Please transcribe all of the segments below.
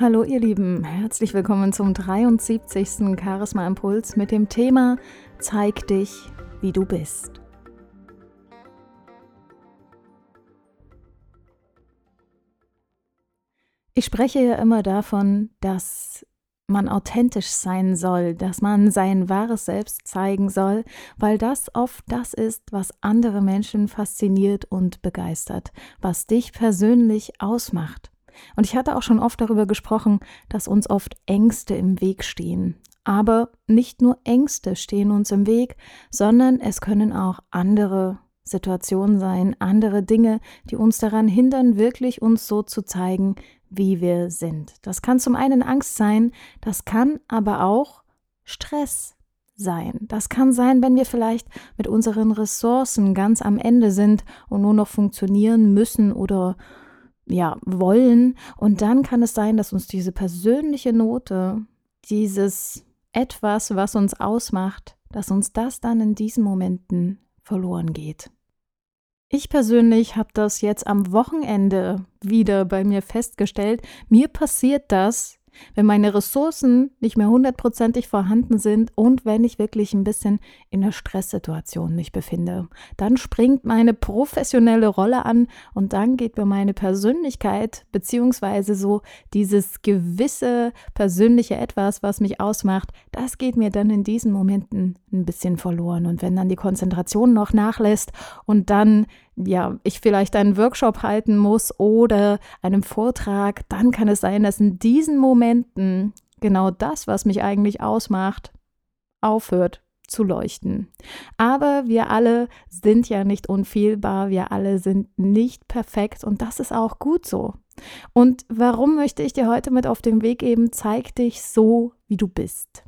Hallo ihr Lieben, herzlich willkommen zum 73. Charisma Impuls mit dem Thema Zeig dich, wie du bist. Ich spreche ja immer davon, dass man authentisch sein soll, dass man sein wahres Selbst zeigen soll, weil das oft das ist, was andere Menschen fasziniert und begeistert, was dich persönlich ausmacht. Und ich hatte auch schon oft darüber gesprochen, dass uns oft Ängste im Weg stehen. Aber nicht nur Ängste stehen uns im Weg, sondern es können auch andere Situationen sein, andere Dinge, die uns daran hindern, wirklich uns so zu zeigen, wie wir sind. Das kann zum einen Angst sein, das kann aber auch Stress sein. Das kann sein, wenn wir vielleicht mit unseren Ressourcen ganz am Ende sind und nur noch funktionieren müssen oder ja, wollen. Und dann kann es sein, dass uns diese persönliche Note, dieses etwas, was uns ausmacht, dass uns das dann in diesen Momenten verloren geht. Ich persönlich habe das jetzt am Wochenende wieder bei mir festgestellt. Mir passiert das wenn meine Ressourcen nicht mehr hundertprozentig vorhanden sind und wenn ich wirklich ein bisschen in einer Stresssituation mich befinde, dann springt meine professionelle Rolle an und dann geht mir meine Persönlichkeit beziehungsweise so dieses gewisse persönliche Etwas, was mich ausmacht, das geht mir dann in diesen Momenten ein bisschen verloren. Und wenn dann die Konzentration noch nachlässt und dann ja, ich vielleicht einen Workshop halten muss oder einen Vortrag, dann kann es sein, dass in diesen Momenten genau das, was mich eigentlich ausmacht, aufhört zu leuchten. Aber wir alle sind ja nicht unfehlbar, wir alle sind nicht perfekt und das ist auch gut so. Und warum möchte ich dir heute mit auf den Weg geben? Zeig dich so, wie du bist.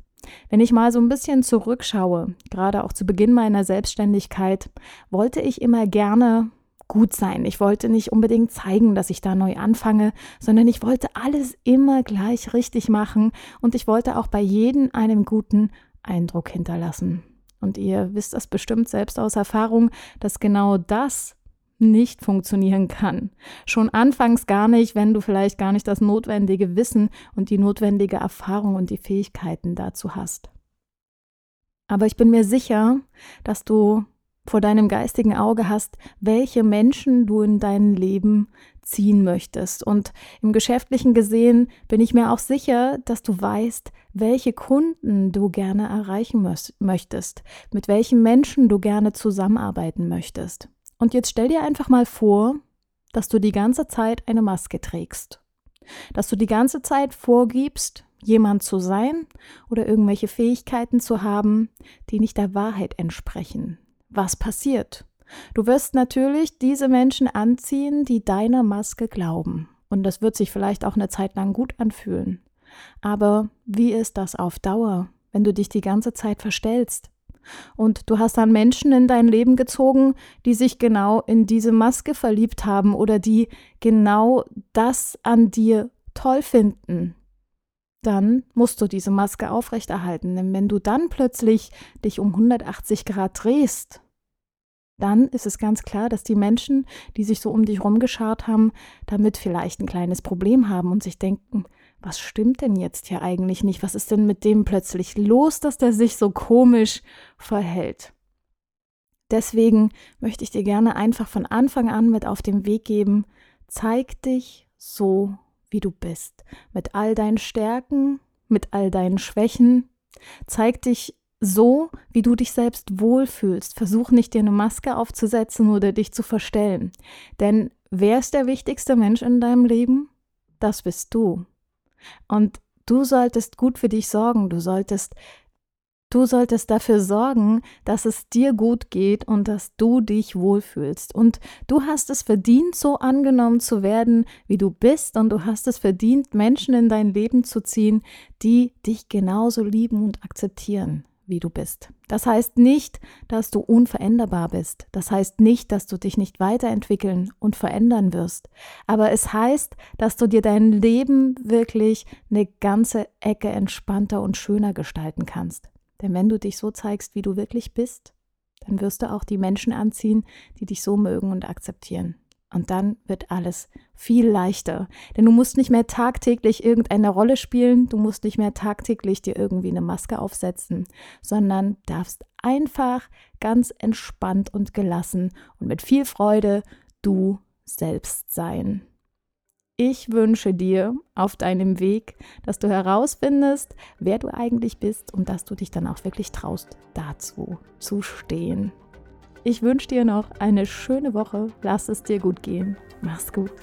Wenn ich mal so ein bisschen zurückschaue, gerade auch zu Beginn meiner Selbstständigkeit, wollte ich immer gerne gut sein. Ich wollte nicht unbedingt zeigen, dass ich da neu anfange, sondern ich wollte alles immer gleich richtig machen und ich wollte auch bei jedem einen guten Eindruck hinterlassen. Und ihr wisst das bestimmt selbst aus Erfahrung, dass genau das nicht funktionieren kann. Schon anfangs gar nicht, wenn du vielleicht gar nicht das notwendige Wissen und die notwendige Erfahrung und die Fähigkeiten dazu hast. Aber ich bin mir sicher, dass du vor deinem geistigen Auge hast, welche Menschen du in dein Leben ziehen möchtest. Und im geschäftlichen gesehen bin ich mir auch sicher, dass du weißt, welche Kunden du gerne erreichen möchtest, mit welchen Menschen du gerne zusammenarbeiten möchtest. Und jetzt stell dir einfach mal vor, dass du die ganze Zeit eine Maske trägst. Dass du die ganze Zeit vorgibst, jemand zu sein oder irgendwelche Fähigkeiten zu haben, die nicht der Wahrheit entsprechen. Was passiert? Du wirst natürlich diese Menschen anziehen, die deiner Maske glauben. Und das wird sich vielleicht auch eine Zeit lang gut anfühlen. Aber wie ist das auf Dauer, wenn du dich die ganze Zeit verstellst? Und du hast dann Menschen in dein Leben gezogen, die sich genau in diese Maske verliebt haben oder die genau das an dir toll finden. Dann musst du diese Maske aufrechterhalten, denn wenn du dann plötzlich dich um 180 Grad drehst, dann ist es ganz klar, dass die Menschen, die sich so um dich rumgeschart haben, damit vielleicht ein kleines Problem haben und sich denken, was stimmt denn jetzt hier eigentlich nicht? Was ist denn mit dem plötzlich los, dass der sich so komisch verhält? Deswegen möchte ich dir gerne einfach von Anfang an mit auf den Weg geben, zeig dich so, wie du bist, mit all deinen Stärken, mit all deinen Schwächen, zeig dich so, wie du dich selbst wohlfühlst. Versuch nicht, dir eine Maske aufzusetzen oder dich zu verstellen. Denn wer ist der wichtigste Mensch in deinem Leben? Das bist du. Und du solltest gut für dich sorgen, du solltest Du solltest dafür sorgen, dass es dir gut geht und dass du dich wohlfühlst. Und du hast es verdient, so angenommen zu werden, wie du bist. Und du hast es verdient, Menschen in dein Leben zu ziehen, die dich genauso lieben und akzeptieren wie du bist. Das heißt nicht, dass du unveränderbar bist. Das heißt nicht, dass du dich nicht weiterentwickeln und verändern wirst. Aber es heißt, dass du dir dein Leben wirklich eine ganze Ecke entspannter und schöner gestalten kannst. Denn wenn du dich so zeigst, wie du wirklich bist, dann wirst du auch die Menschen anziehen, die dich so mögen und akzeptieren. Und dann wird alles viel leichter. Denn du musst nicht mehr tagtäglich irgendeine Rolle spielen, du musst nicht mehr tagtäglich dir irgendwie eine Maske aufsetzen, sondern darfst einfach ganz entspannt und gelassen und mit viel Freude du selbst sein. Ich wünsche dir auf deinem Weg, dass du herausfindest, wer du eigentlich bist und dass du dich dann auch wirklich traust, dazu zu stehen. Ich wünsche dir noch eine schöne Woche. Lass es dir gut gehen. Mach's gut.